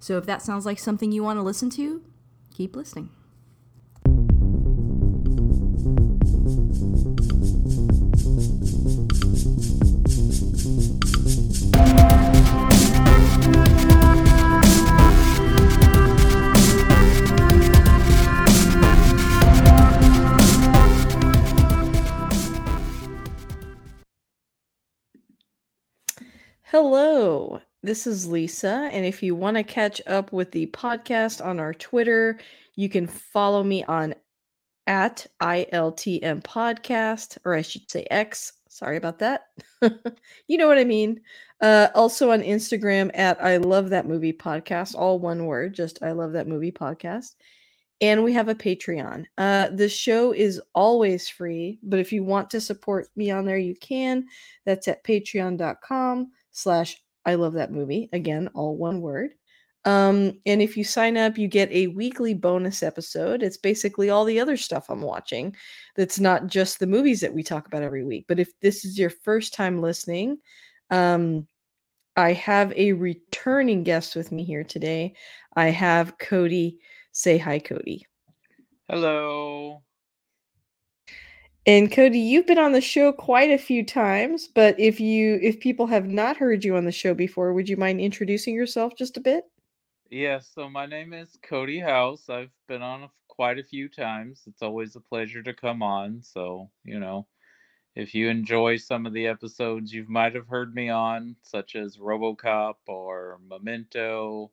So if that sounds like something you want to listen to, keep listening. Hello, this is Lisa. And if you want to catch up with the podcast on our Twitter, you can follow me on at ILTM podcast, or I should say X. Sorry about that. you know what I mean. Uh, also on Instagram at I Love That Movie Podcast, all one word, just I Love That Movie Podcast. And we have a Patreon. Uh, the show is always free, but if you want to support me on there, you can. That's at patreon.com slash I love that movie. Again, all one word. Um, and if you sign up, you get a weekly bonus episode. It's basically all the other stuff I'm watching that's not just the movies that we talk about every week. But if this is your first time listening, um, I have a returning guest with me here today. I have Cody. Say hi, Cody. Hello. And Cody, you've been on the show quite a few times, but if you if people have not heard you on the show before, would you mind introducing yourself just a bit? Yeah, so my name is Cody House. I've been on quite a few times. It's always a pleasure to come on. So, you know, if you enjoy some of the episodes you might have heard me on, such as Robocop or Memento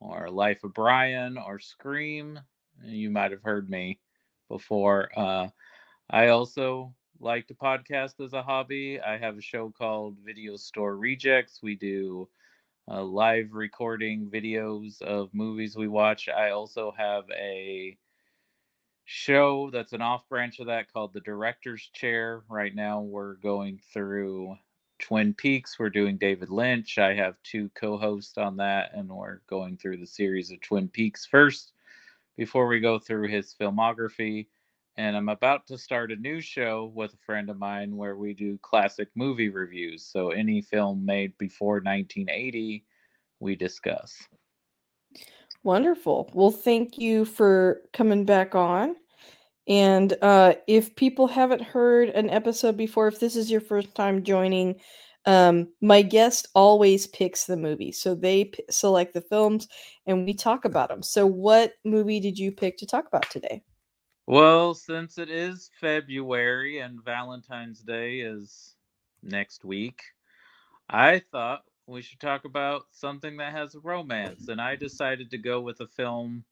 or Life of Brian or Scream, you might have heard me before. Uh, I also like to podcast as a hobby. I have a show called Video Store Rejects. We do uh, live recording videos of movies we watch. I also have a show that's an off branch of that called The Director's Chair. Right now, we're going through Twin Peaks. We're doing David Lynch. I have two co hosts on that, and we're going through the series of Twin Peaks first before we go through his filmography and I'm about to start a new show with a friend of mine where we do classic movie reviews. So any film made before 1980, we discuss. Wonderful. Well, thank you for coming back on. And uh, if people haven't heard an episode before, if this is your first time joining, um, my guest always picks the movie. So they p- select the films and we talk about them. So, what movie did you pick to talk about today? Well, since it is February and Valentine's Day is next week, I thought we should talk about something that has romance. And I decided to go with a film.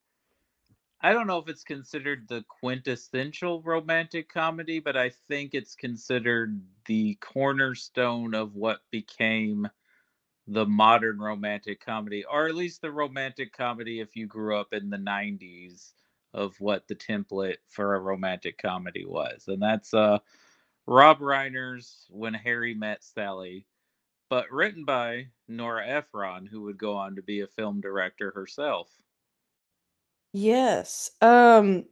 I don't know if it's considered the quintessential romantic comedy, but I think it's considered the cornerstone of what became the modern romantic comedy, or at least the romantic comedy if you grew up in the 90s of what the template for a romantic comedy was. And that's uh Rob Reiner's When Harry Met Sally, but written by Nora Ephron, who would go on to be a film director herself. Yes. Um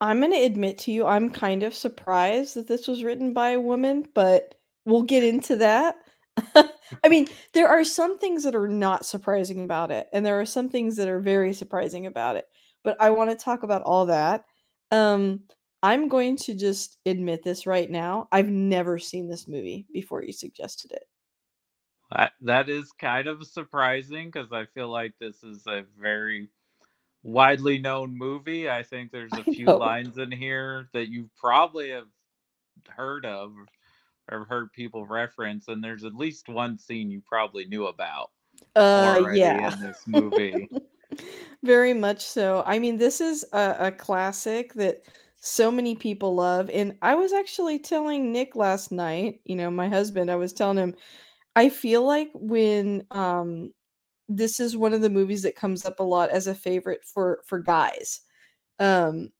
I'm going to admit to you I'm kind of surprised that this was written by a woman, but we'll get into that. I mean, there are some things that are not surprising about it, and there are some things that are very surprising about it but I want to talk about all that. Um, I'm going to just admit this right now. I've never seen this movie before you suggested it. That, that is kind of surprising because I feel like this is a very widely known movie. I think there's a few lines in here that you probably have heard of or heard people reference, and there's at least one scene you probably knew about. Uh, yeah. in this movie. Very much so. I mean, this is a, a classic that so many people love. And I was actually telling Nick last night, you know, my husband, I was telling him, I feel like when um this is one of the movies that comes up a lot as a favorite for for guys. Um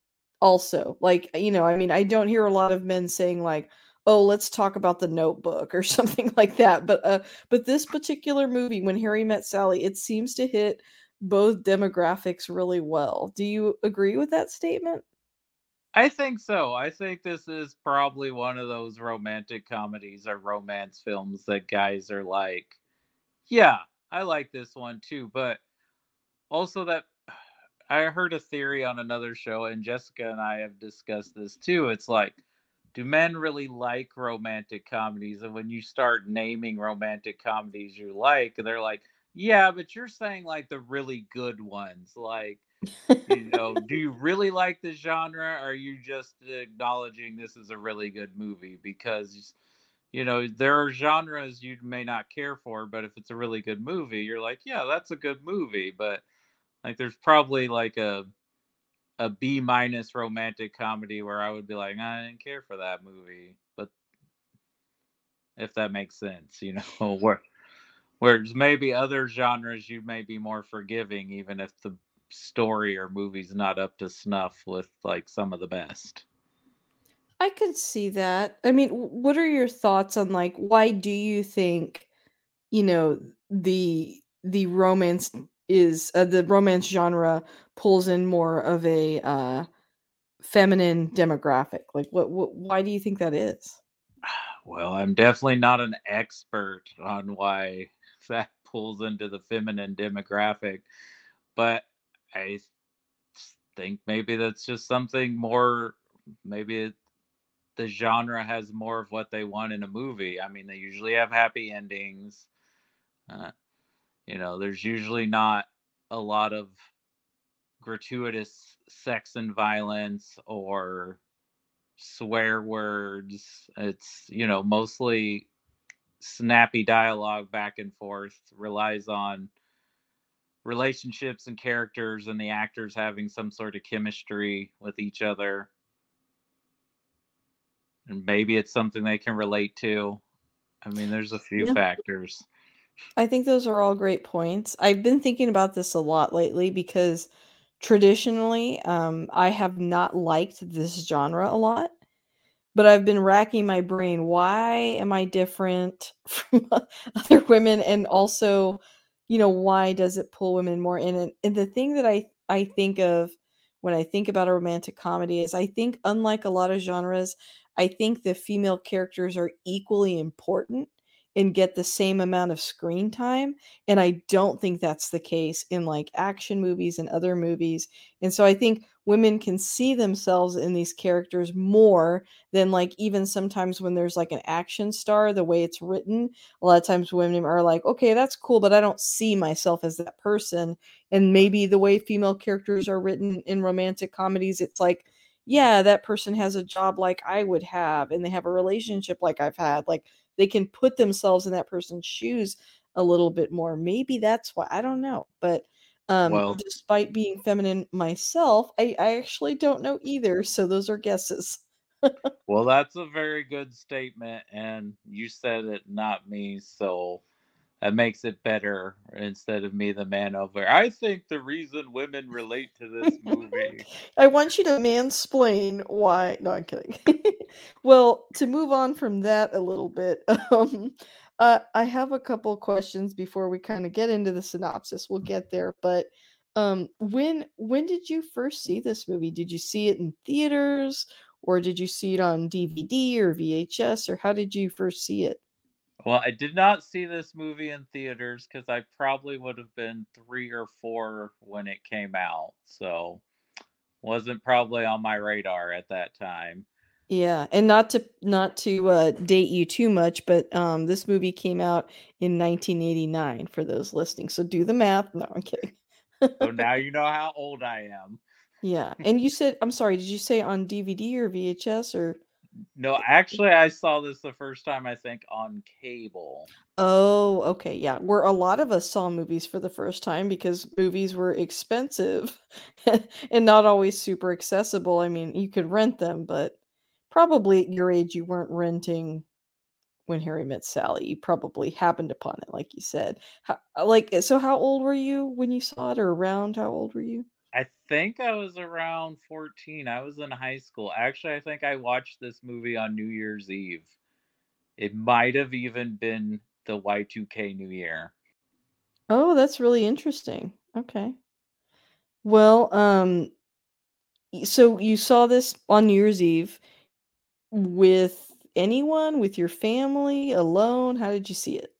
also, like you know, I mean, I don't hear a lot of men saying like, "Oh, let's talk about the Notebook" or something like that. But uh but this particular movie when Harry met Sally, it seems to hit both demographics really well. Do you agree with that statement? I think so. I think this is probably one of those romantic comedies or romance films that guys are like, yeah, I like this one too. But also, that I heard a theory on another show, and Jessica and I have discussed this too. It's like, do men really like romantic comedies? And when you start naming romantic comedies you like, they're like, yeah, but you're saying like the really good ones. Like, you know, do you really like the genre? Or are you just acknowledging this is a really good movie? Because, you know, there are genres you may not care for, but if it's a really good movie, you're like, yeah, that's a good movie. But like, there's probably like a a B minus romantic comedy where I would be like, I didn't care for that movie. But if that makes sense, you know, where Whereas maybe other genres you may be more forgiving, even if the story or movie's not up to snuff with like some of the best. I could see that. I mean, what are your thoughts on like why do you think, you know, the the romance is uh, the romance genre pulls in more of a uh feminine demographic? Like what, what why do you think that is? Well, I'm definitely not an expert on why that pulls into the feminine demographic. But I think maybe that's just something more, maybe it, the genre has more of what they want in a movie. I mean, they usually have happy endings. Uh, you know, there's usually not a lot of gratuitous sex and violence or swear words. It's, you know, mostly snappy dialogue back and forth relies on relationships and characters and the actors having some sort of chemistry with each other. And maybe it's something they can relate to. I mean there's a few yeah. factors. I think those are all great points. I've been thinking about this a lot lately because traditionally um, i have not liked this genre a lot but I've been racking my brain. Why am I different from other women? And also, you know, why does it pull women more in? And, and the thing that I, I think of when I think about a romantic comedy is I think, unlike a lot of genres, I think the female characters are equally important and get the same amount of screen time. And I don't think that's the case in like action movies and other movies. And so I think women can see themselves in these characters more than like even sometimes when there's like an action star, the way it's written. A lot of times women are like, okay, that's cool, but I don't see myself as that person. And maybe the way female characters are written in romantic comedies, it's like, yeah, that person has a job like I would have, and they have a relationship like I've had. Like they can put themselves in that person's shoes a little bit more. Maybe that's why I don't know, but um, well, despite being feminine myself, I, I actually don't know either. So those are guesses. well, that's a very good statement, and you said it, not me. So that makes it better instead of me, the man over. I think the reason women relate to this movie. I want you to mansplain why. No, I'm kidding. well, to move on from that a little bit, um, uh, I have a couple questions before we kind of get into the synopsis. We'll get there, but um, when when did you first see this movie? Did you see it in theaters, or did you see it on DVD or VHS, or how did you first see it? Well, I did not see this movie in theaters because I probably would have been three or four when it came out. So wasn't probably on my radar at that time. Yeah, and not to not to uh, date you too much, but um, this movie came out in 1989 for those listening. So do the math. No, I'm kidding. so now you know how old I am. Yeah, and you said I'm sorry. Did you say on DVD or VHS or? No, actually, I saw this the first time I think on cable. Oh, okay, yeah. Where a lot of us saw movies for the first time because movies were expensive and not always super accessible. I mean, you could rent them, but probably at your age you weren't renting when Harry met Sally. You probably happened upon it, like you said. How, like, so how old were you when you saw it, or around? How old were you? I think I was around 14. I was in high school. Actually, I think I watched this movie on New Year's Eve. It might have even been the Y2K New Year. Oh, that's really interesting. Okay. Well, um, so you saw this on New Year's Eve with anyone, with your family, alone? How did you see it?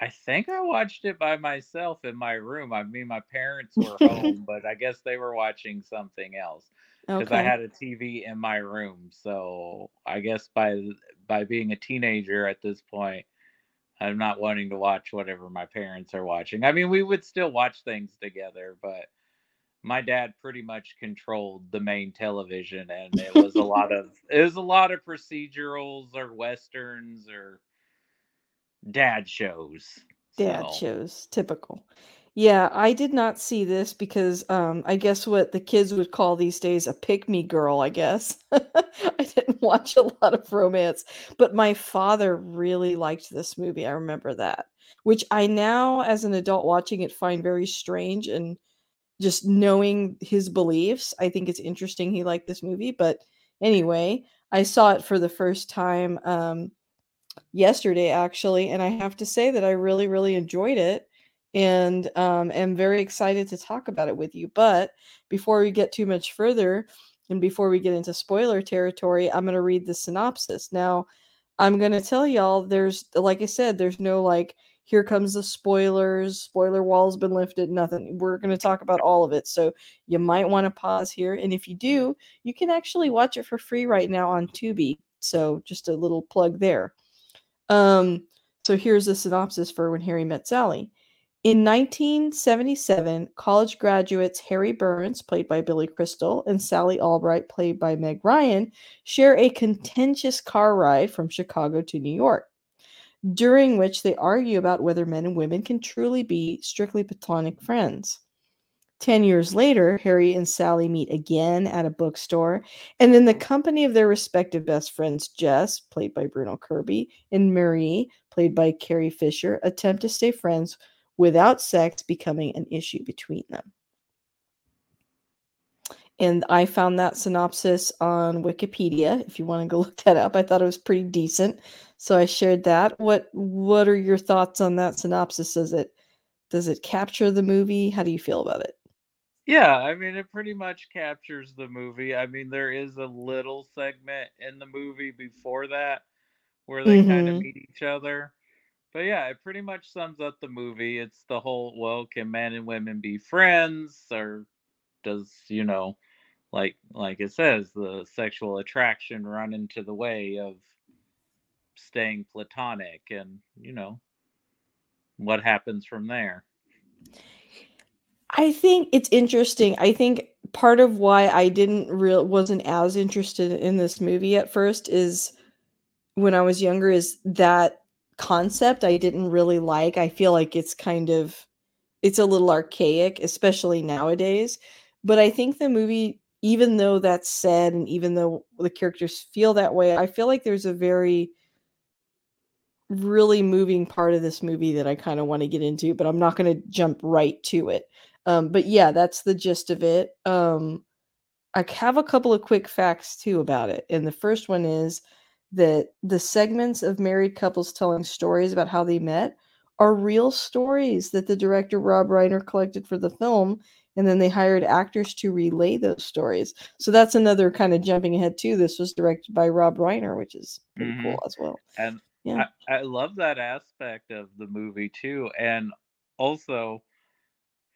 I think I watched it by myself in my room. I mean, my parents were home, but I guess they were watching something else because I had a TV in my room. So I guess by by being a teenager at this point, I'm not wanting to watch whatever my parents are watching. I mean, we would still watch things together, but my dad pretty much controlled the main television, and it was a lot of it was a lot of procedurals or westerns or dad shows. Dad So. shows, typical. Yeah, I did not see this because um I guess what the kids would call these days a pick me girl, I guess. I didn't watch a lot of romance, but my father really liked this movie. I remember that, which I now as an adult watching it find very strange and just knowing his beliefs, I think it's interesting he liked this movie, but anyway, I saw it for the first time um yesterday actually and i have to say that i really really enjoyed it and um, am very excited to talk about it with you but before we get too much further and before we get into spoiler territory i'm going to read the synopsis. Now i'm going to tell y'all there's like i said there's no like here comes the spoilers spoiler wall's been lifted nothing. We're going to talk about all of it so you might want to pause here and if you do you can actually watch it for free right now on tubi. So just a little plug there um, so here's the synopsis for When Harry Met Sally. In 1977, college graduates Harry Burns, played by Billy Crystal, and Sally Albright, played by Meg Ryan, share a contentious car ride from Chicago to New York, during which they argue about whether men and women can truly be strictly platonic friends. Ten years later, Harry and Sally meet again at a bookstore, and in the mm-hmm. company of their respective best friends, Jess, played by Bruno Kirby, and Marie, played by Carrie Fisher, attempt to stay friends without sex becoming an issue between them. And I found that synopsis on Wikipedia. If you want to go look that up, I thought it was pretty decent, so I shared that. What What are your thoughts on that synopsis? Does it does it capture the movie? How do you feel about it? Yeah, I mean, it pretty much captures the movie. I mean, there is a little segment in the movie before that where they kind of mm-hmm. meet each other. But yeah, it pretty much sums up the movie. It's the whole, well, can men and women be friends or does, you know, like like it says, the sexual attraction run into the way of staying platonic and, you know, what happens from there. I think it's interesting. I think part of why I didn't real wasn't as interested in this movie at first is when I was younger is that concept I didn't really like. I feel like it's kind of it's a little archaic, especially nowadays. But I think the movie, even though that's said and even though the characters feel that way, I feel like there's a very really moving part of this movie that I kind of want to get into, but I'm not going to jump right to it. Um, but yeah, that's the gist of it. Um, I have a couple of quick facts too about it. And the first one is that the segments of married couples telling stories about how they met are real stories that the director Rob Reiner collected for the film. And then they hired actors to relay those stories. So that's another kind of jumping ahead too. This was directed by Rob Reiner, which is pretty Mhm. cool as well. And Yeah. I, I love that aspect of the movie too. And also,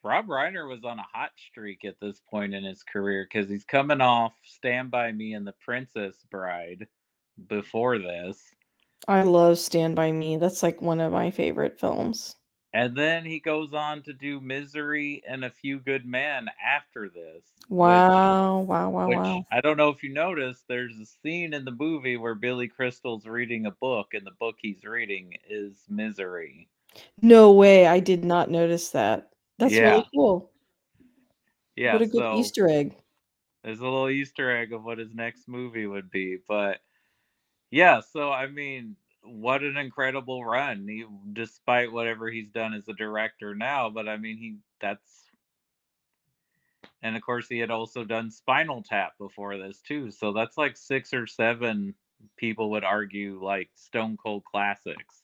Rob Reiner was on a hot streak at this point in his career because he's coming off Stand By Me and The Princess Bride before this. I love Stand By Me. That's like one of my favorite films. And then he goes on to do Misery and A Few Good Men after this. which- Wow, wow, wow, Which wow. I don't know if you noticed, there's a scene in the movie where Billy Crystal's reading a book, and the book he's reading is Misery. No way. I did not notice that. That's Yeah. really cool. Yeah, what a good so Easter egg. there's a little Easter egg of what his next movie would be. But yeah, so I mean, what an incredible run. He, despite whatever he's done as a director now, but I mean, he that's and of course he had also done Spinal Tap before this too. So that's like six or seven people would argue like stone cold classics.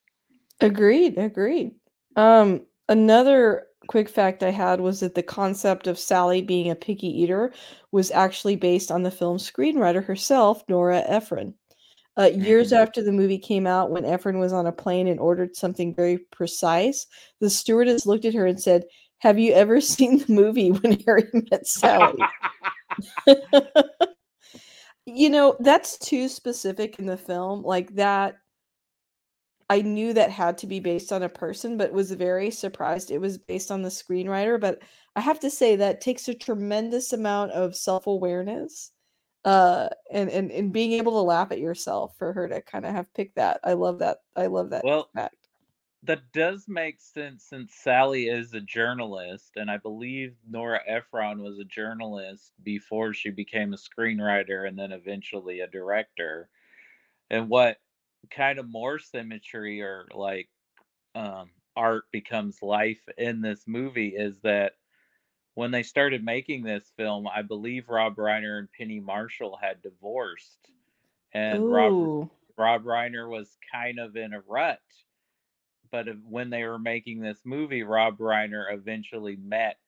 Agreed, agreed. Um another quick fact I had was that the concept of Sally being a picky eater was actually based on the film's screenwriter herself, Nora Ephron. Uh, years Mhm. after the movie came out, when Ephron was on a plane and ordered something very precise, the stewardess looked at her and said, Have you ever seen the movie When Harry Met Sally? you know, that's too specific in the film. Like that, I knew that had to be based on a person, but was very surprised it was based on the screenwriter. But I have to say that takes a tremendous amount of self awareness uh and, and and being able to laugh at yourself for her to kind of have picked that i love that i love that well, fact that does make sense since Sally is a journalist, and I believe Nora Ephron was a journalist before she became a screenwriter and then eventually a director. And what kind of more symmetry or like um, art becomes life in this movie is that when they started making this film, I believe Rob Reiner and Penny Marshall had divorced, and Rob. Rob Reiner was kind of in a rut. But when they were making this movie, Rob Reiner eventually met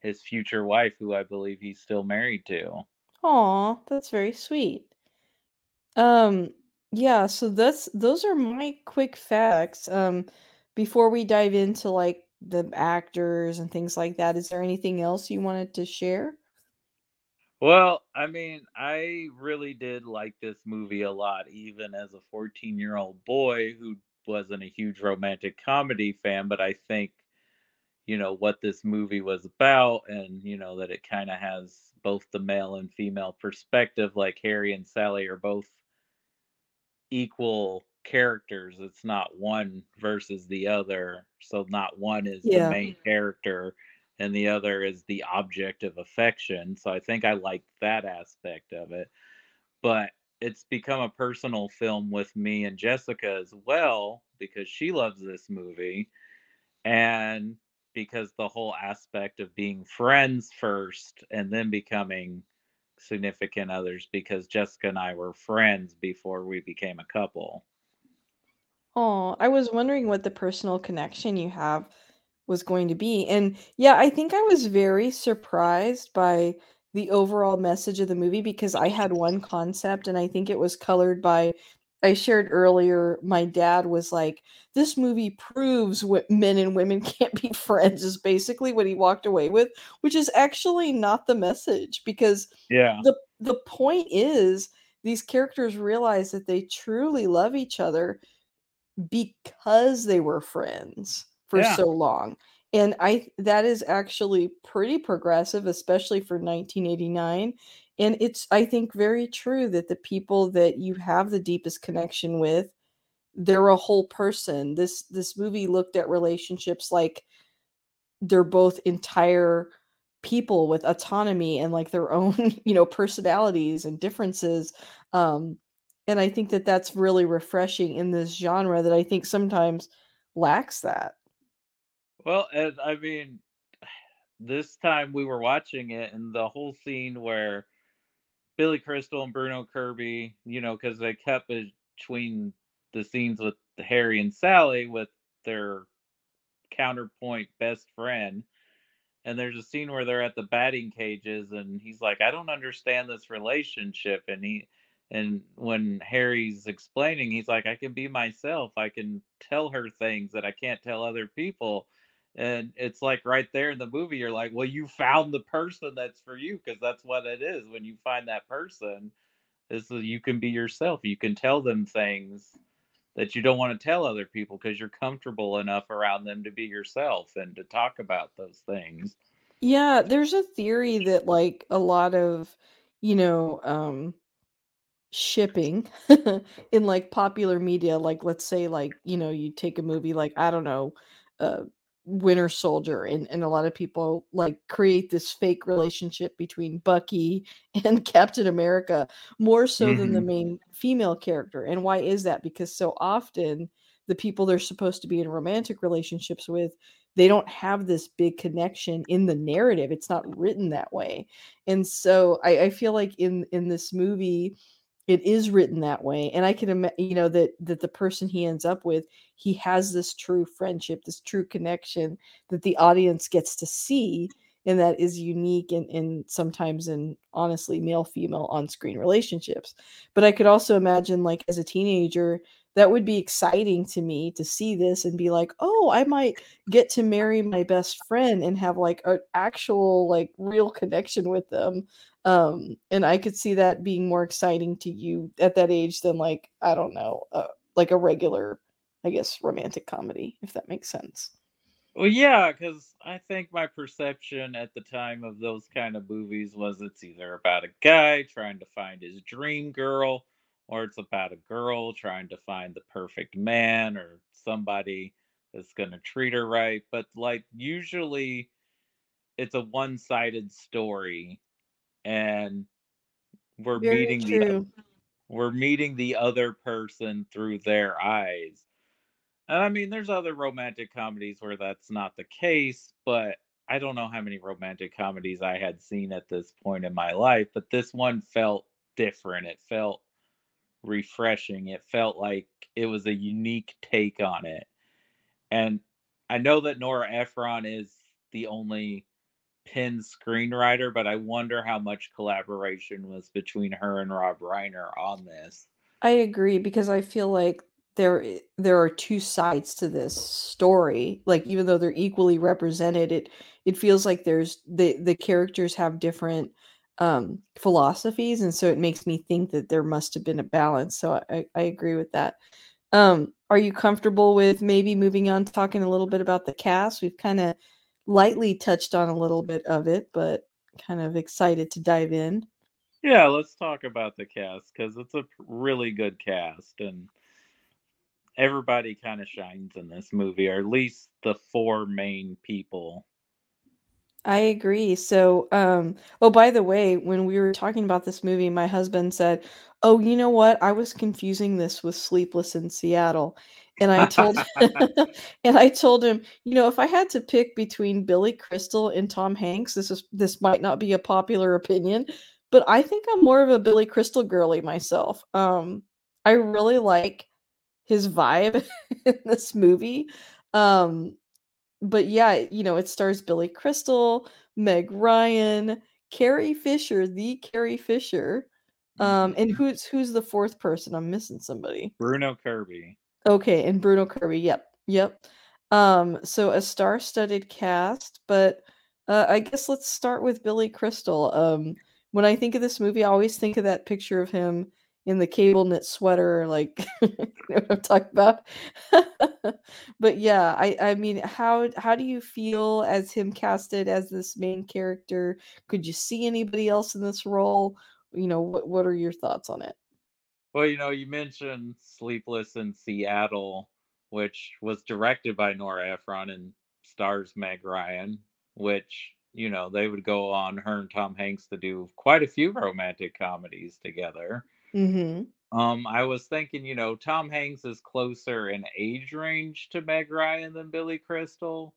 his future wife, who I believe he's still married to. Aw, that's very sweet um yeah so that's those are my quick facts um before we dive into like the actors and things like that is there anything else you wanted to share Well, I mean, I really did like this movie a lot, even as a 14 year old boy who wasn't a huge romantic comedy fan. But I think, you know, what this movie was about, and, you know, that it kind of has both the male and female perspective, like Harry and Sally are both equal characters. It's not one versus the other. So, not one is the main character and the other is the object of affection. So, I think I like that aspect of it. But it's become a personal film with me and Jessica as well because she loves this movie and because the whole aspect of being friends first and then becoming significant others because Jessica and I were friends before we became a couple. Oh, I was wondering what the personal connection you have was going to be. And yeah, I think I was very surprised by the overall message of the movie because I had one concept and I think it was colored by I shared earlier my dad was like this movie proves what men and women can't be friends is basically what he walked away with, which is actually not the message because Yeah. the the point is these characters realize that they truly love each other because they were friends for Yeah. so long. And I that is actually pretty progressive, especially for 1989. And it's I think very true that the people that you have the deepest connection with, they're a whole person. This this movie looked at relationships like they're both entire people with autonomy and like their own, you know, personalities and differences. Um and I think that that's really refreshing in this genre that I think sometimes lacks that. Well, and I mean, this time we were watching it, and the whole scene where Billy Crystal and Bruno Kirby, you know, because they cut between the scenes with Harry and Sally with their counterpoint best friend. And there's a scene where they're at the batting cages, and he's like, I don't understand this relationship. And he, and when Harry's explaining, he's like, I can be myself. I can tell her things that I can't tell other people. And it's like right there in the movie, you're like, well, you found the person that's for you because that's what it is. When you find that person, is you can be yourself. You can tell them things that you don't want to tell other people because you're comfortable enough around them to be yourself and to talk about those things. Yeah, there's a theory that like a lot of, you know, um shipping in like popular media, like let's say like, you know, you take a movie like I don't know, uh Winter Soldier, and, and a lot of people like create this fake relationship between Bucky and Captain America more so mm-hmm. than the mm-hmm. main female character. And why is that? Because so often the people they're supposed to be in romantic relationships with they don't have this big connection in the narrative it's not written that way and so i, I feel like in in this movie it is written that way and i can imagine you know that that the person he ends up with he has this true friendship this true connection that the audience gets to see and that is unique and, and sometimes in honestly male female on-screen relationships. But i could also imagine like as a teenager that would be exciting to me to see this and be like oh i might get to marry my best friend and have like an actual like real connection with them um and i could see that being more exciting to you at that age than like i don't know uh, like a regular i guess romantic comedy if that makes sense. Well yeah because i think my perception at the time of those kind of movies was it's either about a guy trying to find his dream girl or it's about a girl trying to find the perfect man or somebody that's going to treat her right but like usually it's a one-sided story and we're Very meeting true. the we're meeting the other person through their eyes. And I mean, there's other romantic comedies where that's not the case, but I don't know how many romantic comedies I had seen at this point in my life, but this one felt different. It felt refreshing. It felt like it was a unique take on it. And I know that Nora Ephron is the only pin screenwriter, but I wonder how much collaboration was between her and Rob Reiner on this. I agree because I feel like there there are two sides to this story. Like even though they're equally represented, it it feels like there's the the characters have different um philosophies and so it makes me think that there must have been a balance. So I, I agree with that. Um are you comfortable with maybe moving on talking a little bit about the cast? We've kind of lightly touched on a little bit of it, but kind of excited to dive in. Yeah, let's talk about the cast because it's a really good cast and everybody kind of shines in this movie, or at least the four main people. I agree. So, um, oh, by the way, when we were talking about this movie, my husband said, Oh, you know what? I was confusing this with Sleepless in Seattle and I told and I told him, you know, if I had to pick between Billy Crystal and Tom Hanks, this is this might not be a popular opinion, but I think I'm more of a Billy Crystal girly myself. Um, I really like his vibe in this movie. Um, but yeah, you know, it stars Billy Crystal, Meg Ryan, Carrie Fisher, the Carrie Fisher. Um, and mm-hmm. who's who's the fourth person? I'm missing somebody. Bruno Kirby. Okay, and Bruno Kirby. Yep, yep. Um, so a star-studded cast, but uh, I guess let's start with Billy Crystal. Um, when I think of this movie, I always think of that picture of him in the cable knit sweater, like you know what I'm talking about. but yeah, I I mean, how how do you feel as him casted as this main character? Could you see anybody else in this role? You know, what what are your thoughts on it? Well, you know, you mentioned Sleepless in Seattle, which was directed by Nora Ephron and stars Meg Ryan, which, you know, they would go on her and Tom Hanks to do quite a few romantic comedies together. Mm-hmm. Um, I was thinking, you know, Tom Hanks is closer in age range to Meg Ryan than Billy Crystal,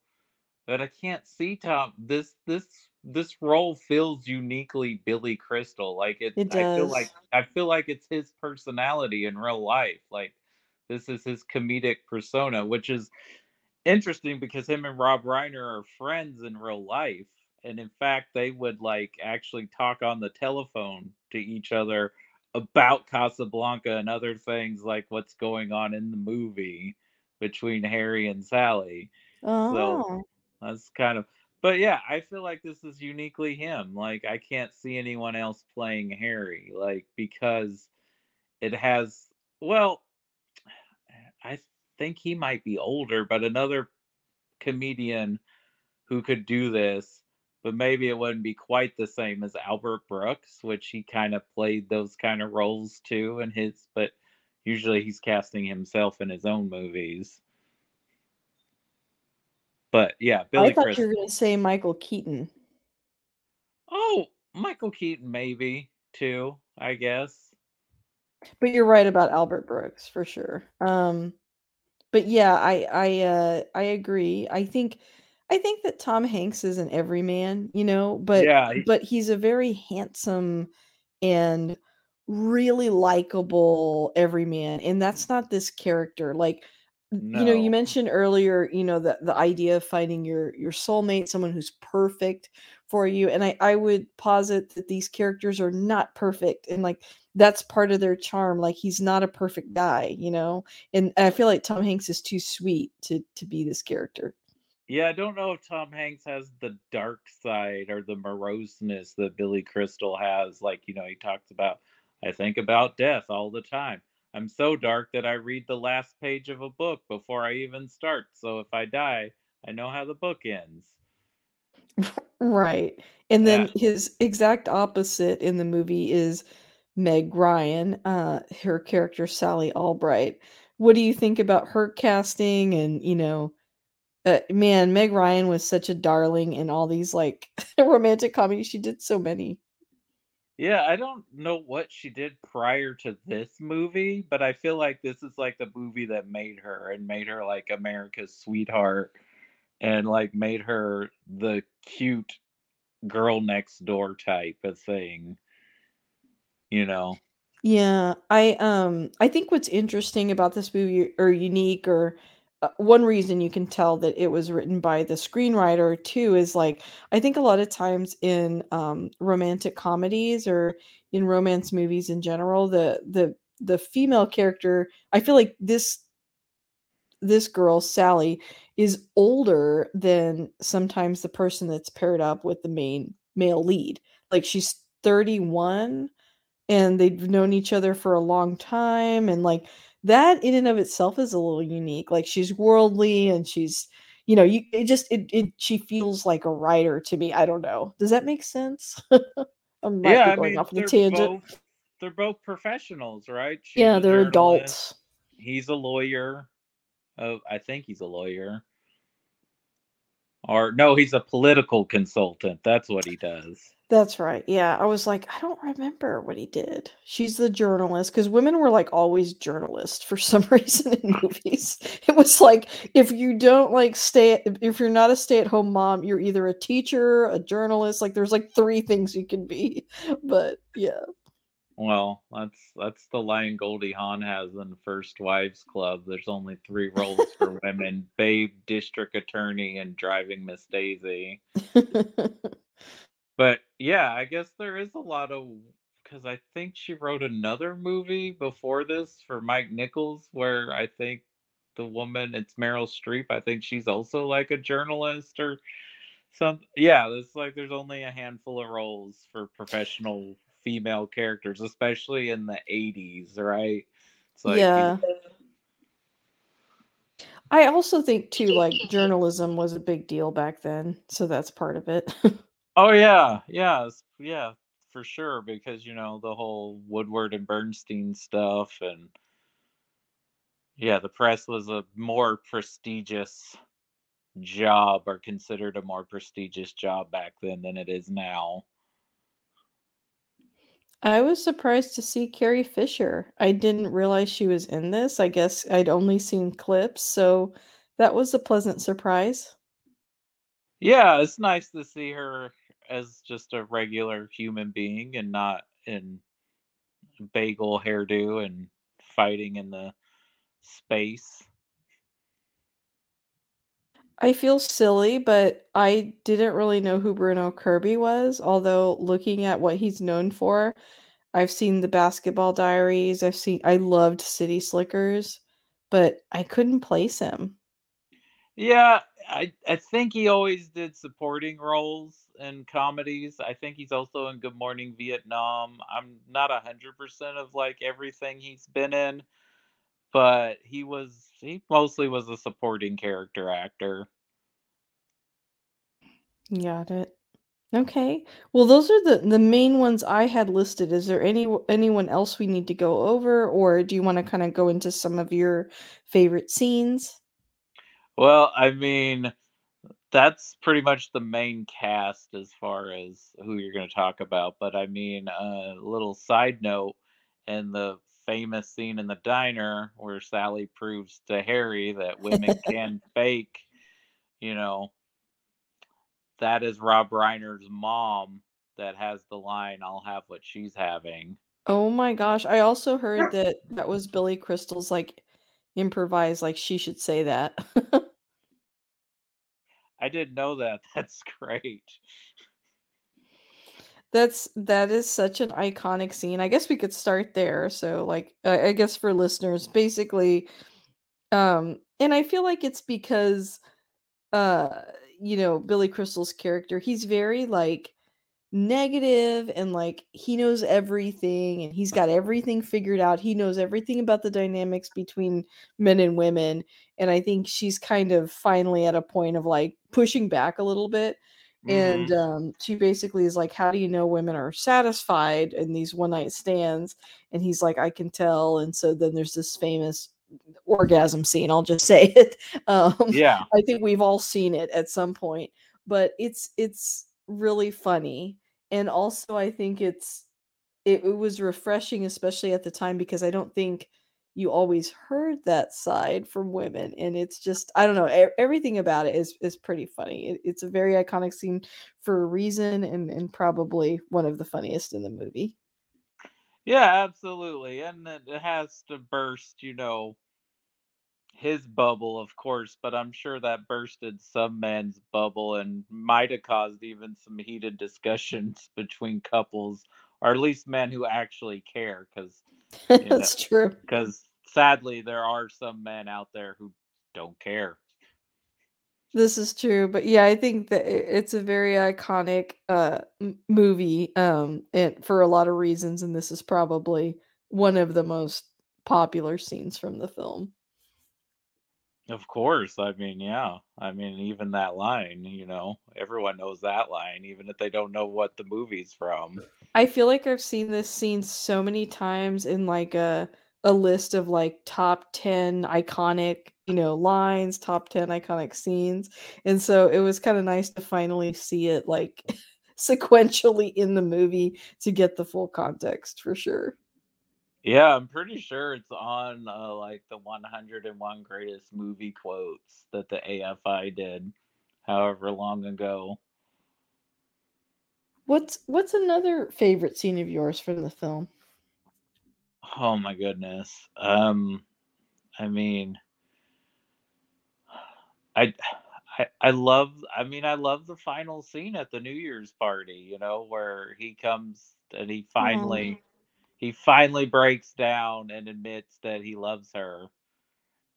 but I can't see Tom. This this this role feels uniquely Billy Crystal. Like it, it I feel like I feel like it's his personality in real life. Like this is his comedic persona, which is interesting because him and Rob Reiner are friends in real life. And in fact, they would like actually talk on the telephone to each other about Casablanca and other things like what's going on in the movie between Harry and Sally. Oh. So that's kind of but yeah, I feel like this is uniquely him. Like I can't see anyone else playing Harry, like because it has well, I think he might be older, but another comedian who could do this, but maybe it wouldn't be quite the same as Albert Brooks, which he kind of played those kind of roles too in his but usually he's casting himself in his own movies. But yeah, Billy I thought Crystal. you were going to say Michael Keaton. Oh, Michael Keaton maybe too, I guess. But you're right about Albert Brooks for sure. Um, but yeah, I I uh, I agree. I think I think that Tom Hanks is an everyman, you know, but Yeah, but he's a very handsome and really likable everyman, and that's not this character. Like you know, you mentioned earlier, you know, the the idea of finding your your soulmate, someone who's perfect for you, and I I would posit that these characters are not perfect, and like that's part of their charm. Like he's not a perfect guy, you know, and I feel like Tom Hanks is too sweet to to be this character. Yeah, I don't know if Tom Hanks has the dark side or the moroseness that Billy Crystal has. Like, you know, he talks about, I think about death all the time. I'm so dark that I read the last page of a book before I even start. So if I die, I know how the book ends. Right. And Yeah. then his exact opposite in the movie is Meg Ryan, uh, her character Sally Albright. What do you think about her casting? And, you know, uh, man, Meg Ryan was such a darling in all these like romantic comedies. She did so many. Yeah, I don't know what she did prior to this movie, but I feel like this is like the movie that made her and made her like America's sweetheart and like made her the cute girl next door type of thing. You know. Yeah, I um I think what's interesting about this movie or unique or uh, one reason you can tell that it was written by the screenwriter too is like I think a lot of times in um romantic comedies or in romance movies in general the the the female character I feel like this this girl Sally is older than sometimes the person that's paired up with the main male lead. Like she's 31 and they've known each other for a long time and like that in and of itself is a little unique like she's worldly and she's you know you it just it, it she feels like a writer to me i don't know does that make sense i might yeah, I going mean, off on a they're tangent both they're both professionals, right? She's yeah they're adults He's a lawyer. Oh, I think he's a lawyer. Or no, he's a political consultant. That's what he does. that's right. Yeah i was like i don't remember what he did. She's the journalist because women were like always journalists for some reason in movies. It was like if you don't like stay if you're not a stay-at-home mom you're either a teacher a journalist like there's like three things you can be. But yeah Well, that's that's the line Goldie Hawn has in First Wives Club. There's only three roles for women: babe, district attorney, and driving Miss Daisy. But yeah, I guess there is a lot of because I think she wrote another movie before this for Mike Nichols, where I think the woman it's Meryl Streep. I think she's also like a journalist or some. Yeah, it's like there's only a handful of roles for professional female characters, especially in the '80s, right? It's like you- yeah i also think too like journalism was a big deal back then so that's part of it Oh yeah, yeah, yeah, for sure. Because you know the whole Woodward and Bernstein stuff, and yeah, the press was a more prestigious job, or considered a more prestigious job back then than it is now. I was surprised to see Carrie Fisher. I didn't realize she was in this. I guess I'd only seen clips, so that was a pleasant surprise. Yeah, it's nice to see her as just a regular human being and not in bagel hairdo and fighting in the space. I feel silly, but I didn't really know who Bruno Kirby was, although looking at what he's known for, I've seen the Basketball Diaries, I've seen I loved City Slickers, but I couldn't place him. Yeah, I I think he always did supporting roles in comedies. I think he's also in Good Morning Vietnam. I'm not a hundred percent of like everything he's been in, but he was he mostly was a supporting character actor. Got it. Okay. Well, those are the the main ones I had listed. Is there any anyone else we need to go over, or do you want to kind of go into some of your favorite scenes? Well, I mean, that's pretty much the main cast as far as who you're going to talk about. But I mean, a uh, little side note in the famous scene in the diner where Sally proves to Harry that women can fake, you know, that is Rob Reiner's mom that has the line, I'll have what she's having. Oh my gosh. I also heard that that was Billy Crystal's like improvise like she should say that. I didn't know that. That's great. That's that is such an iconic scene. I guess we could start there. So like I, I guess for listeners, basically um and I feel like it's because uh you know, Billy Crystal's character, he's very like negative and like he knows everything and he's got everything figured out. He knows everything about the dynamics between men and women. And I think she's kind of finally at a point of like pushing back a little bit. Mm-hmm. And um, she basically is like, How do you know women are satisfied in these one night stands? And he's like, I can tell. And so then there's this famous orgasm scene. I'll just say it. Um, yeah. I think we've all seen it at some point, but it's, it's, really funny and also I think it's it, it was refreshing, especially at the time, because I don't think you always heard that side from women and it's just i don't know everything about it is is pretty funny it, it's a very iconic scene for a reason and and probably one of the funniest in the movie yeah absolutely and it has to burst you know his bubble, of course, but I'm sure that bursted some man's bubble and might have caused even some heated discussions between couples, or at least men who actually care. Because that's know, true. Because sadly, there are some men out there who don't care. This is true, but yeah, I think that it's a very iconic uh, movie, um, and for a lot of reasons, and this is probably one of the most popular scenes from the film. Of course. I mean, yeah. I mean, even that line, you know, everyone knows that line, even if they don't know what the movie's from. I feel like I've seen this scene so many times in like a a list of like top 10 iconic, you know, lines, top 10 iconic scenes. And so it was kind of nice to finally see it like sequentially in the movie to get the full context for sure. Yeah, I'm pretty sure it's on uh, like the 101 greatest movie quotes that the AFI did, however long ago. What's what's another favorite scene of yours from the film? Oh my goodness. Um, I mean, I, I, I love. I mean, I love the final scene at the New Year's party. You know, where he comes and he mm-hmm. finally he finally breaks down and admits that he loves her.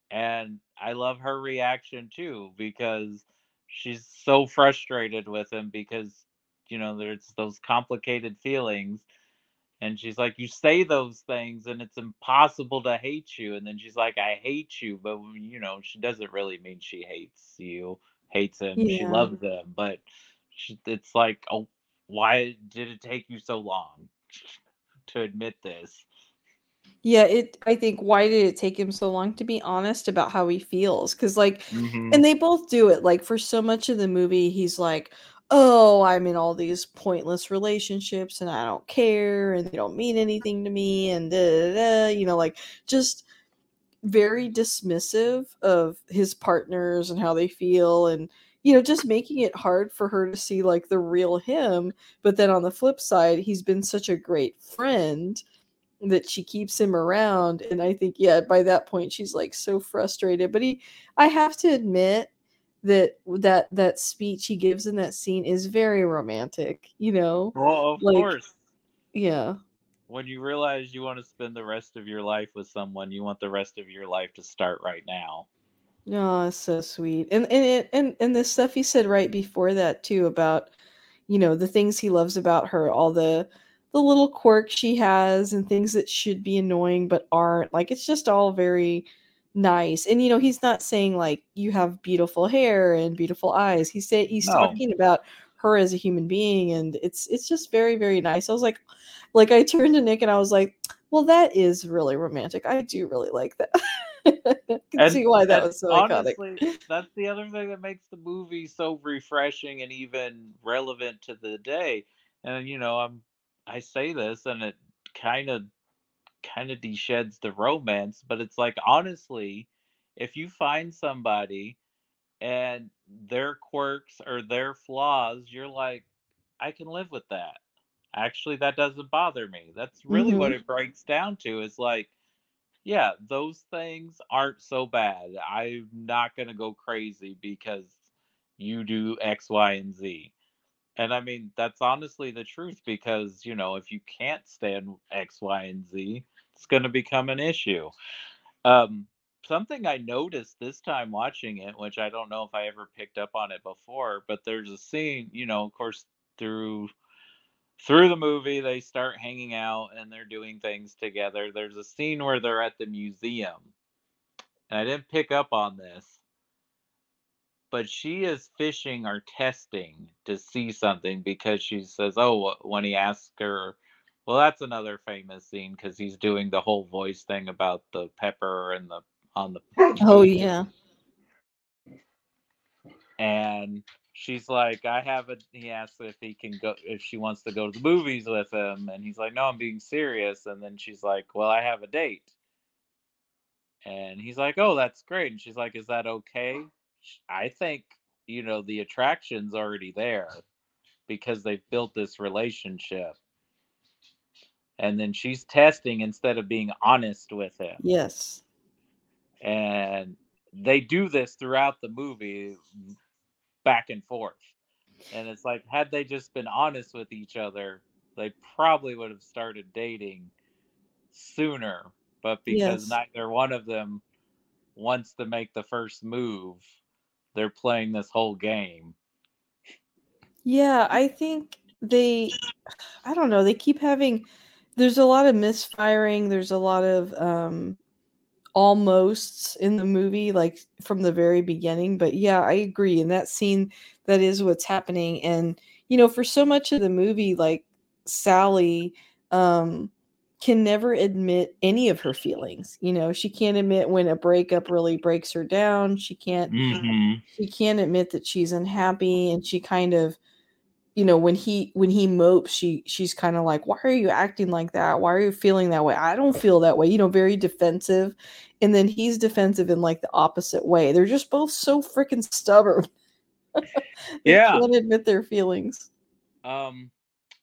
And I love her reaction too because she's so frustrated with him because you know there's those complicated feelings and she's like you say those things and it's impossible to hate you and then she's like i hate you but you know she doesn't really mean she hates you hates him yeah. she loves him but she, it's like oh why did it take you so long to admit this. Yeah, it I think why did it take him so long to be honest about how he feels? Cuz like mm-hmm. and they both do it like for so much of the movie he's like, "Oh, I'm in all these pointless relationships and I don't care and they don't mean anything to me and da, da, da, you know like just very dismissive of his partners and how they feel and you know just making it hard for her to see like the real him but then on the flip side he's been such a great friend that she keeps him around and i think yeah by that point she's like so frustrated but he i have to admit that that that speech he gives in that scene is very romantic you know well of like, course yeah when you realize you want to spend the rest of your life with someone you want the rest of your life to start right now Oh, it's so sweet. And and and and the stuff he said right before that too about, you know, the things he loves about her, all the the little quirks she has and things that should be annoying but aren't. Like it's just all very nice. And you know, he's not saying like you have beautiful hair and beautiful eyes. He said he's no. talking about her as a human being and it's it's just very very nice. I was like like I turned to Nick and I was like, "Well, that is really romantic. I do really like that." can and, see why that was so honestly, iconic. That's the other thing that makes the movie so refreshing and even relevant to the day. And you know, I'm I say this and it kind of kind sheds the romance, but it's like honestly, if you find somebody and their quirks or their flaws, you're like, I can live with that. Actually, that doesn't bother me. That's really mm-hmm. what it breaks down to is like, yeah, those things aren't so bad. I'm not going to go crazy because you do X, Y, and Z. And I mean, that's honestly the truth because, you know, if you can't stand X, Y, and Z, it's going to become an issue. Um, something I noticed this time watching it, which I don't know if I ever picked up on it before, but there's a scene, you know, of course, through through the movie they start hanging out and they're doing things together. There's a scene where they're at the museum. And I didn't pick up on this. But she is fishing or testing to see something because she says, "Oh, when he asks her well, that's another famous scene because he's doing the whole voice thing about the pepper and the on the. Oh yeah. And she's like, I have a. He asks if he can go, if she wants to go to the movies with him, and he's like, No, I'm being serious. And then she's like, Well, I have a date. And he's like, Oh, that's great. And she's like, Is that okay? I think you know the attraction's already there because they've built this relationship and then she's testing instead of being honest with him. Yes. And they do this throughout the movie back and forth. And it's like had they just been honest with each other, they probably would have started dating sooner. But because yes. neither one of them wants to make the first move, they're playing this whole game. Yeah, I think they I don't know, they keep having there's a lot of misfiring. There's a lot of um, almosts in the movie, like from the very beginning. But yeah, I agree. In that scene, that is what's happening. And you know, for so much of the movie, like Sally um, can never admit any of her feelings. You know, she can't admit when a breakup really breaks her down. She can't. Mm-hmm. She can't admit that she's unhappy, and she kind of you know when he when he mopes she she's kind of like why are you acting like that? Why are you feeling that way? I don't feel that way you know very defensive and then he's defensive in like the opposite way. They're just both so freaking stubborn. Yeah. can't admit their feelings. Um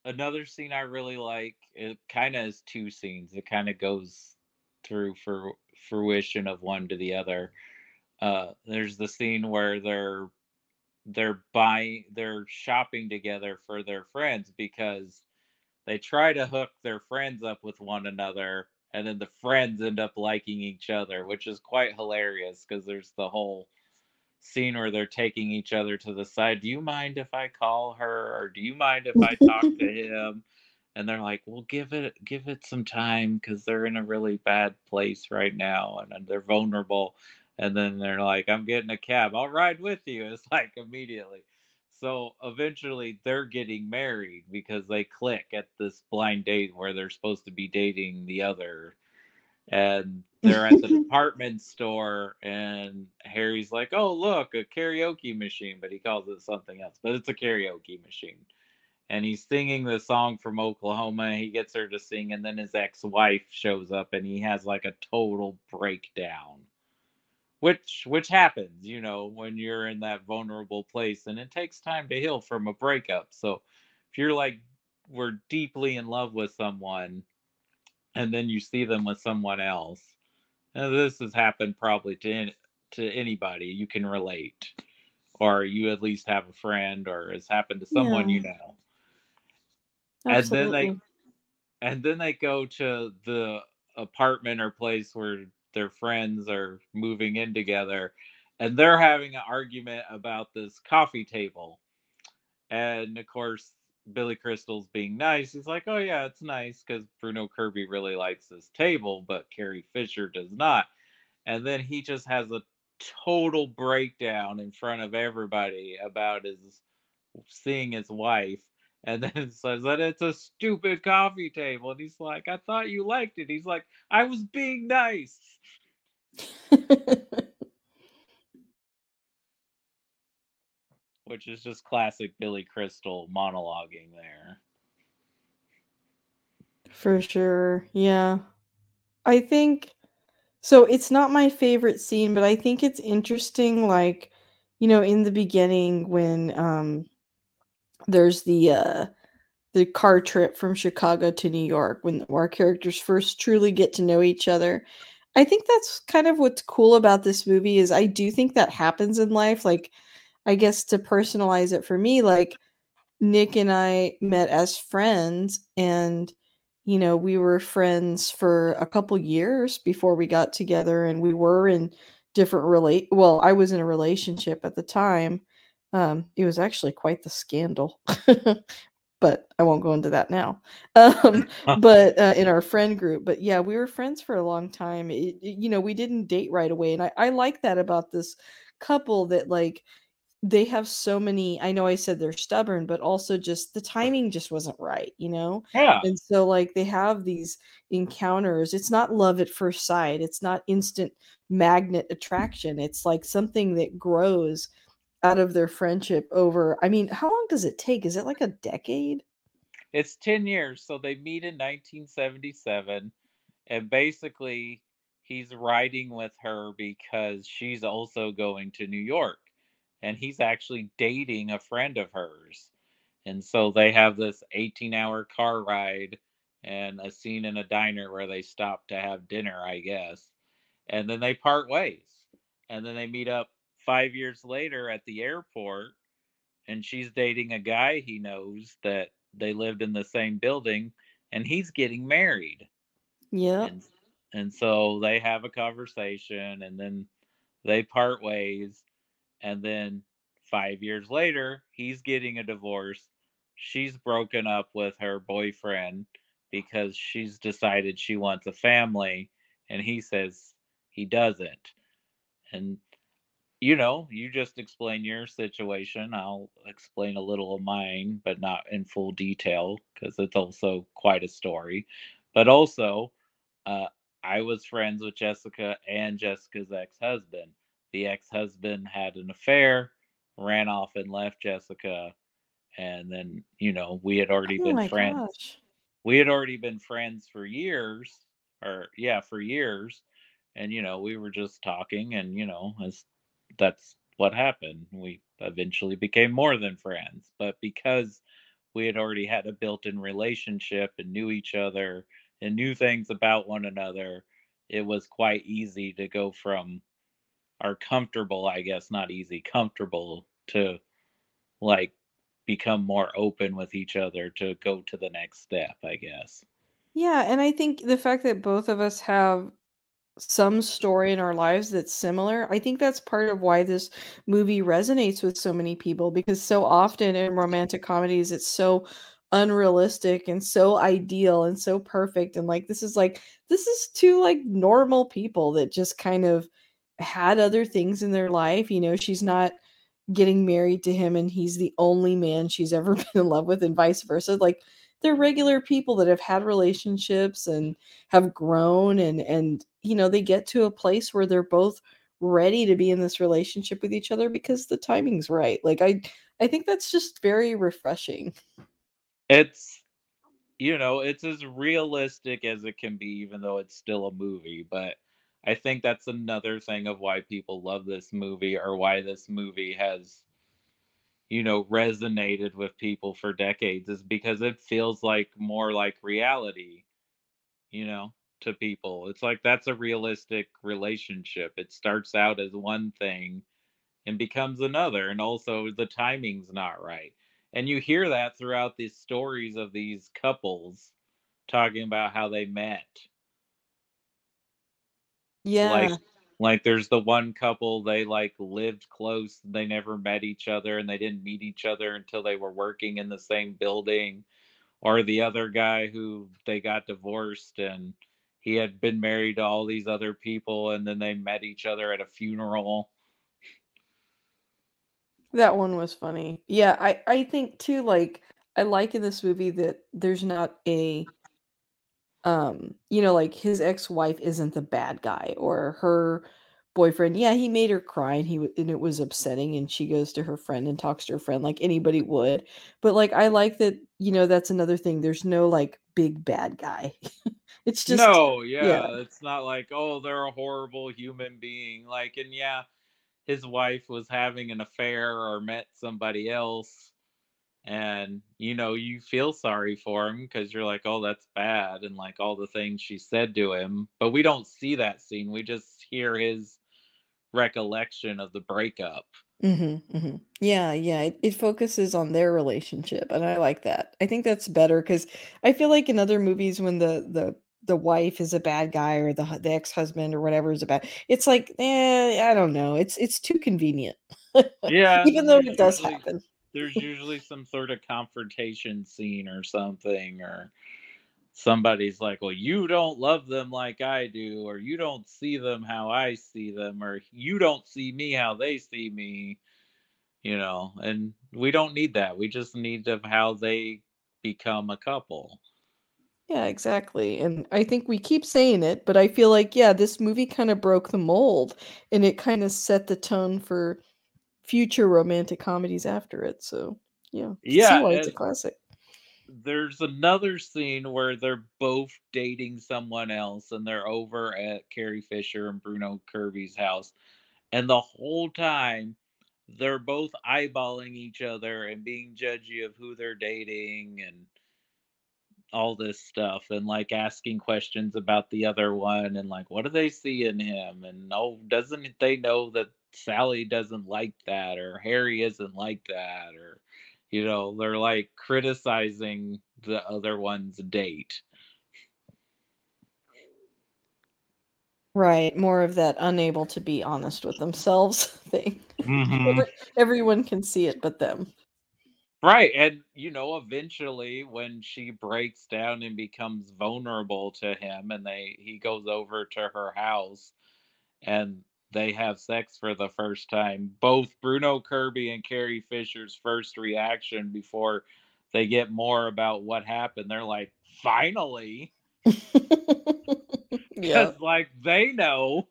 another scene i really like it kind of is two scenes it kind of goes through for fruition of one to the other. Uh there's the scene where they're they're buying they're shopping together for their friends because they try to hook their friends up with one another and then the friends end up liking each other which is quite hilarious because there's the whole scene where they're taking each other to the side do you mind if i call her or do you mind if i talk to him? And they're like well give it give it some time because they're in a really bad place right now and they're vulnerable and then they're like, I'm getting a cab. I'll ride with you. It's like immediately. So eventually they're getting married because they click at this blind date where they're supposed to be dating the other. And they're at the department store and Harry's like, "Oh, look, a karaoke machine," but he calls it something else. But it's a karaoke machine. And he's singing the song from Oklahoma. He gets her to sing and then his ex-wife shows up and he has like a total breakdown which which happens you know when you're in that vulnerable place and it takes time to heal from a breakup so if you're like we're deeply in love with someone and then you see them with someone else and this has happened probably to to anybody you can relate or you at least have a friend or has happened to someone yeah. you know Absolutely. and then they and then they go to the apartment or place where their friends are moving in together and they're having an argument about this coffee table. And of course, Billy Crystal's being nice. He's like, "Oh yeah, it's nice because Bruno Kirby really likes this table, but Carrie Fisher does not." And then he just has a total breakdown in front of everybody about his seeing his wife, and then says that it's a stupid coffee table. And he's like, "I thought you liked it." He's like, "I was being nice." Which is just classic Billy Crystal monologuing there. For sure. Yeah. I think so it's not my favorite scene, but I think it's interesting like, you know, in the beginning when um there's the uh the car trip from Chicago to New York when our characters first truly get to know each other. I think that's kind of what's cool about this movie is I do think that happens in life like I guess to personalize it for me like Nick and I met as friends and you know, we were friends for a couple years before we got together and we were in different relate well, I was in a relationship at the time. Um, it was actually quite the scandal. but I won't go into that now. Um, but uh, in our friend group, but yeah, we were friends for a long time. It, it, you know, we didn't date right away, and I, I like that about this couple that like they have so many i know i said they're stubborn but also just the timing just wasn't right you know Yeah. and so like they have these encounters it's not love at first sight it's not instant magnet attraction it's like something that grows out of their friendship over i mean how long does it take is it like a decade It's 10 years. So they meet in 1977. And basically, he's riding with her because she's also going to New York. And he's actually dating a friend of hers. And so they have this 18 hour car ride and a scene in a diner where they stop to have dinner, I guess. And then they part ways. And then they meet up five years later at the airport. And she's dating a guy he knows that they lived in the same building and he's getting married. yeah And, and so they have a conversation and then they part ways. And then five years later, he's getting a divorce. She's broken up with her boyfriend because she's decided she wants a family. And he says he doesn't. And, you know, you just explain your situation. I'll explain a little of mine, but not in full detail because it's also quite a story. But also, uh, I was friends with Jessica and Jessica's ex husband. The ex husband had an affair, ran off and left Jessica. And then, you know, we had already oh been friends. gosh We had already been friends for years, or yeah, for years. And, you know, we were just talking, and, you know, as that's what happened. We eventually became more than friends. But because we had already had a built in relationship and knew each other and knew things about one another, it was quite easy to go from our comfortable, I guess, not easy, comfortable to like become more open with each other to go to the next step, I guess. Yeah, and I think the fact that both of us have some story in our lives that's similar, I think that's part of why this movie resonates with so many people because so often in romantic comedies it's so unrealistic and so ideal and so perfect and like this is like this is two like normal people that just kind of had other things in their life, you know, she's not getting married to him and he's the only man she's ever been in love with and vice versa like they're regular people that have had relationships and have grown and and you know they get to a place where they're both ready to be in this relationship with each other because the timing's right like i i think that's just very refreshing It's you know, it's as realistic as it can be, even though it's still a movie. But I think that's another thing of why people love this movie or why this movie has, you know, resonated with people for decades is because it feels like more like reality, you know, to people. It's like that's a realistic relationship. It starts out as one thing and becomes another, and also the timing's not right. And you hear that throughout these stories of these couples talking about how they met yeah like there's the one couple they like lived close they never met each other and they didn't meet each other until they were working in the same building or the other guy who they got divorced and he had been married to all these other people and then they met each other at a funeral. That one was funny. Yeah i i think too like i like in this movie that there's not a um you know like his ex-wife isn't the bad guy or her boyfriend. Yeah, he made her cry and he and it was upsetting and she goes to her friend and talks to her friend like anybody would. But like I like that, you know, that's another thing. There's no like big bad guy. it's just No, yeah, yeah, it's not like, oh, they're a horrible human being. Like and yeah, his wife was having an affair or met somebody else and you know you feel sorry for him because you're like oh that's bad and like all the things she said to him but we don't see that scene we just hear his recollection of the breakup. Mm-hmm, mm-hmm. yeah yeah it, it, focuses on their relationship and i like that i think that's better because i feel like in other movies when the the the wife is a bad guy or the the ex-husband or whatever is a bad it's like eh, i don't know it's it's too convenient yeah even though it does happen there's usually some sort of confrontation scene or something or somebody's like well you don't love them like i do or you don't see them how i see them or you don't see me how they see me you know? And we don't need that. We just need of how they become a couple. Yeah exactly. And i think we keep saying it but i feel like yeah this movie kind of broke the mold and it kind of set the tone for future romantic comedies after it. So yeah, yeah, why it's a classic. There's another scene where they're both dating someone else, and they're over at Carrie Fisher and Bruno Kirby's house, and the whole time they're both eyeballing each other and being judgy of who they're dating and all this stuff and like asking questions about the other one and like what do they see in him and oh doesn't they know that Sally doesn't like that or Harry isn't like that or you know they're like criticizing the other one's date. Right more of that unable to be honest with themselves thing. Mm-hmm. Every, everyone can see it but them. Right and you know eventually when she breaks down and becomes vulnerable to him and they he goes over to her house and they have sex for the first time. Both Bruno Kirby and Carrie Fisher's first reaction before they get more about what happened, they're like, finally. yeah. like they know.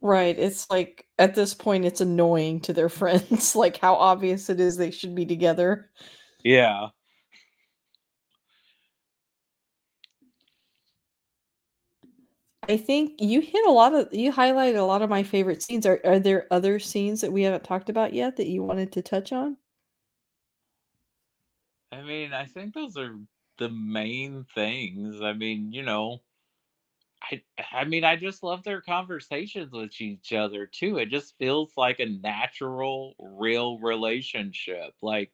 right. It's like at this point it's annoying to their friends, like how obvious it is they should be together. Yeah. I think you hit a lot of you highlighted a lot of my favorite scenes. Are are there other scenes that we haven't talked about yet that you wanted to touch on? I mean, I think those are the main things. I mean, you know, I I mean, I just love their conversations with each other too. It just feels like a natural, real relationship. Like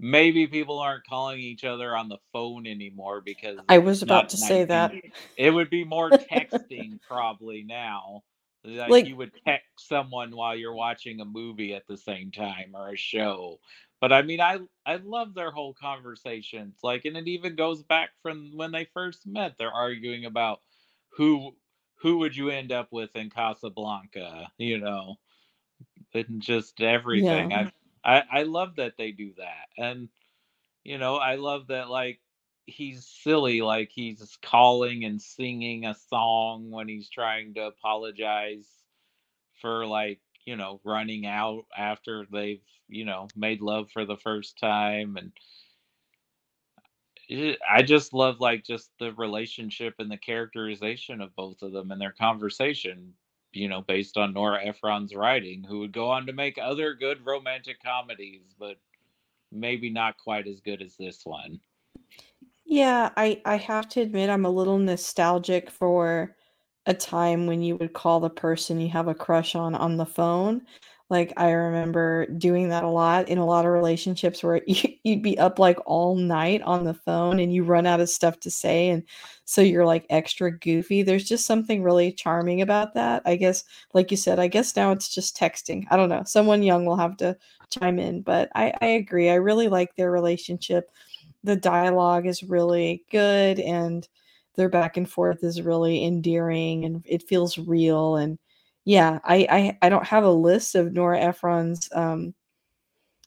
maybe people aren't calling each other on the phone anymore because I was about to say that. It would be more texting probably now. Like, like you would text someone while you're watching a movie at the same time or a show. But I mean I I love their whole conversations. Like and it even goes back from when they first met. They're arguing about who who would you end up with in Casablanca, you know. And just everything. Yeah. I I I love that they do that, and you know I love that like he's silly, like he's calling and singing a song when he's trying to apologize for like you know running out after they've you know made love for the first time and I just love like just the relationship and the characterization of both of them and their conversation you know, based on Nora Ephron's writing, who would go on to make other good romantic comedies, but maybe not quite as good as this one. Yeah, I I have to admit I'm a little nostalgic for a time when you would call the person you have a crush on on the phone like I remember doing that a lot in a lot of relationships where you, would be up like all night on the phone and you run out of stuff to say and so you're like extra goofy. There's just something really charming about that. I guess like you said, I guess now it's just texting. I don't know. Someone young will have to chime in, but I, I agree. I really like their relationship. The dialogue is really good and their back and forth is really endearing and it feels real and yeah, I, I I don't have a list of Nora Ephron's um,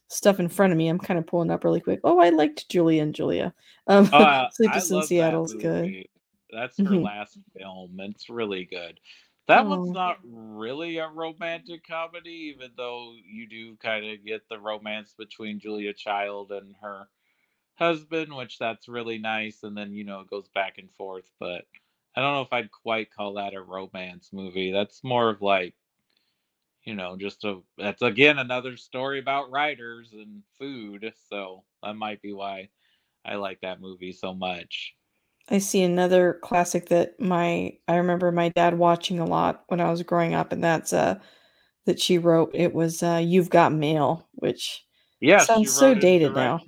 stuff in front of me. I'm kind of pulling up really quick. Oh, I liked Julie and Julia. Um, uh, Sleepless in Seattle's is good. That's her mm-hmm. last film. It's really good. That one's not really a romantic comedy, even though you do kind of get the romance between Julia Child and her husband, which that's really nice. And then, you know, it goes back and forth. But I don't know if I'd quite call that a romance movie. That's more of like, you know, just a, that's again another story about writers and food. So that might be why I like that movie so much. I see another classic that my I remember my dad watching a lot when I was growing up, and that's uh that she wrote. It was uh You've Got Mail, which yeah, sounds so dated now.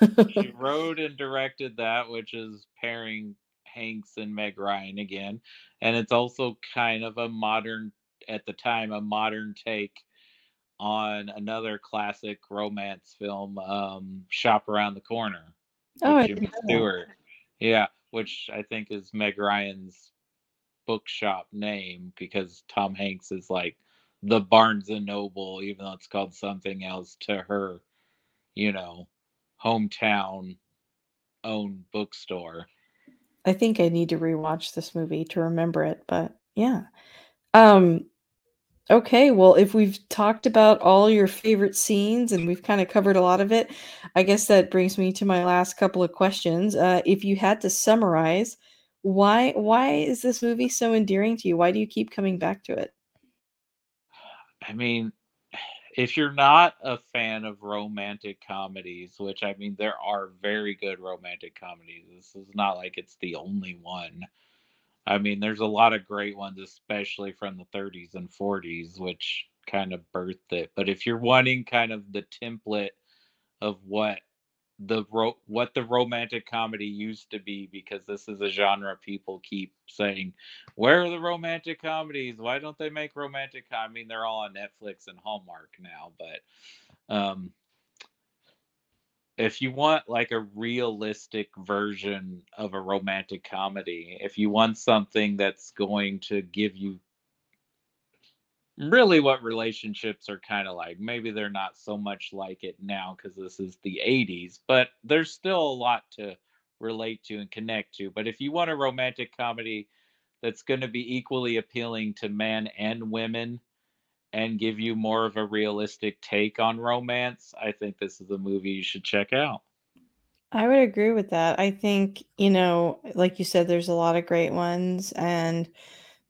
she wrote and directed that, which is pairing Hanks and Meg Ryan again, and it's also kind of a modern at the time a modern take on another classic romance film, um, Shop Around the Corner. Oh, Jimmy Stewart. Yeah, which I think is Meg Ryan's bookshop name because Tom Hanks is like the Barnes and Noble, even though it's called something else to her, you know, hometown owned bookstore. I think I need to rewatch this movie to remember it, but yeah. Um Okay, well, if we've talked about all your favorite scenes and we've kind of covered a lot of it, I guess that brings me to my last couple of questions. Uh, if you had to summarize, why why is this movie so endearing to you? Why do you keep coming back to it? I mean, if you're not a fan of romantic comedies, which I mean, there are very good romantic comedies. This is not like it's the only one. I mean, there's a lot of great ones, especially from the 30s and 40s, which kind of birthed it. But if you're wanting kind of the template of what the ro- what the romantic comedy used to be, because this is a genre people keep saying, where are the romantic comedies? Why don't they make romantic? Com-? I mean, they're all on Netflix and Hallmark now, but um, if you want like a realistic version of a romantic comedy, if you want something that's going to give you really what relationships are kind of like, maybe they're not so much like it now because this is the 80s, but there's still a lot to relate to and connect to. But if you want a romantic comedy that's going to be equally appealing to men and women, and give you more of a realistic take on romance, I think this is a movie you should check out. I would agree with that. I think, you know, like you said, there's a lot of great ones, and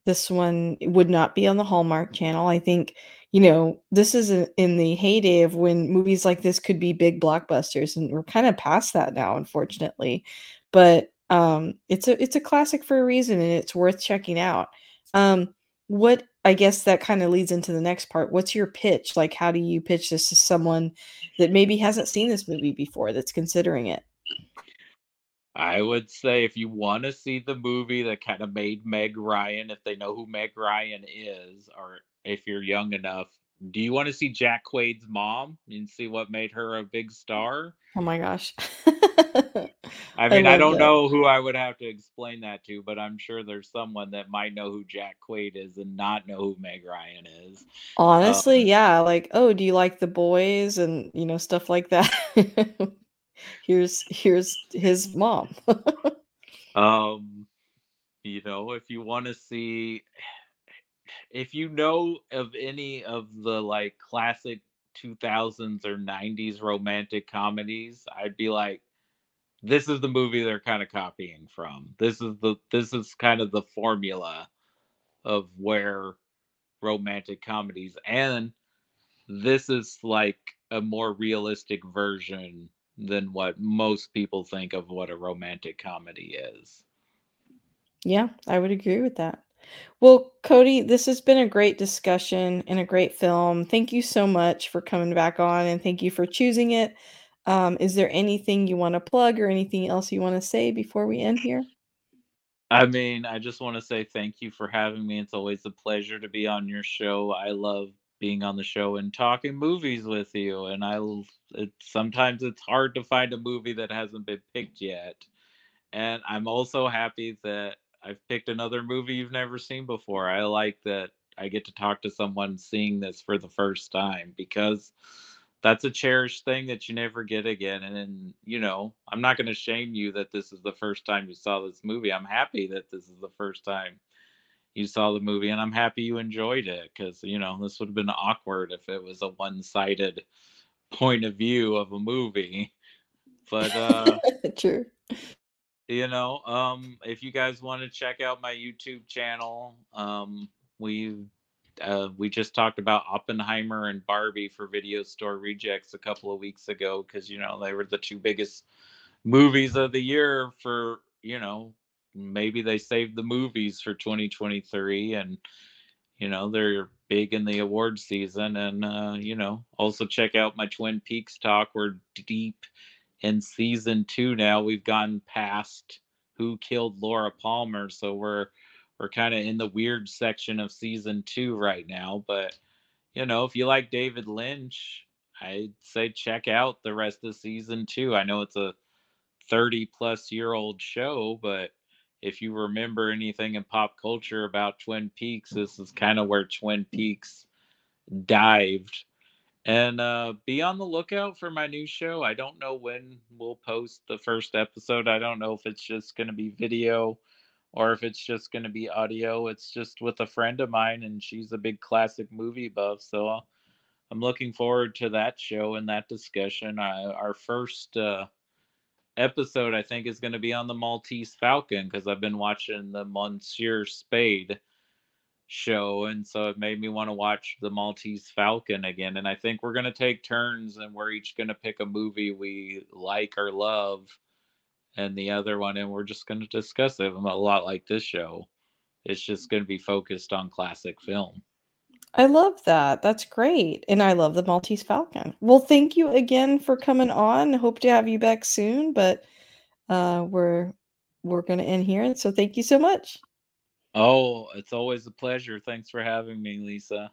this one would not be on the Hallmark channel. I think, you know, this is in the heyday of when movies like this could be big blockbusters, and we're kind of past that now, unfortunately. But um, it's a it's a classic for a reason, and it's worth checking out. Um, what I guess that kind of leads into the next part. What's your pitch? Like, how do you pitch this to someone that maybe hasn't seen this movie before that's considering it? I would say if you want to see the movie that kind of made Meg Ryan, if they know who Meg Ryan is, or if you're young enough, do you want to see Jack Quaid's mom and see what made her a big star? Oh my gosh. I mean, I, I don't that. know who I would have to explain that to, but I'm sure there's someone that might know who Jack Quaid is and not know who Meg Ryan is. Honestly, um, yeah. Like, oh, do you like the boys and you know stuff like that? here's here's his mom. um, you know, if you want to see, if you know of any of the like classic 2000s or 90s romantic comedies, I'd be like this is the movie they're kind of copying from. This is the this is kind of the formula of where romantic comedies and this is like a more realistic version than what most people think of what a romantic comedy is. Yeah, I would agree with that. Well, Cody, this has been a great discussion and a great film. Thank you so much for coming back on and thank you for choosing it. Um, is there anything you want to plug or anything else you want to say before we end here? I mean, I just want to say thank you for having me. It's always a pleasure to be on your show. I love being on the show and talking movies with you. And I it, sometimes it's hard to find a movie that hasn't been picked yet. And I'm also happy that I've picked another movie you've never seen before. I like that I get to talk to someone seeing this for the first time because that's a cherished thing that you never get again. And then, you know, I'm not going to shame you that this is the first time you saw this movie. I'm happy that this is the first time you saw the movie, and I'm happy you enjoyed it because you know this would have been awkward if it was a one-sided point of view of a movie. But uh, True. you know, um, if you guys want to check out my YouTube channel, um, we uh, we just talked about Oppenheimer and Barbie for Video Store Rejects a couple of weeks ago because you know they were the two biggest movies of the year for you know maybe they saved the movies for 2023 and you know they're big in the award season and uh you know also check out my twin peaks talk. We're deep in season two now. We've gotten past who killed laura palmer so we're we're kind of in the weird section of season two right now but you know if you like david lynch i'd say check out the rest of season two. I know it's a 30 plus year old show but if you remember anything in pop culture about Twin Peaks, this is kind of where Twin Peaks dived. And uh, be on the lookout for my new show. I don't know when we'll post the first episode. I don't know if it's just going to be video or if it's just going to be audio. It's just with a friend of mine, and she's a big classic movie buff. So I'm looking forward to that show and that discussion. I, our first. Uh, episode I think is going to be on the Maltese Falcon because I've been watching the Monsieur Spade show and so it made me want to watch the Maltese Falcon again and I think we're going to take turns and we're each going to pick a movie we like or love and the other one and we're just going to discuss it a lot like this show. It's just going to be focused on classic film I love that. That's great. And I love the Maltese Falcon. Well, thank you again for coming on. Hope to have you back soon, but uh we're we're going to end here. And so thank you so much. Oh, it's always a pleasure. Thanks for having me, Lisa.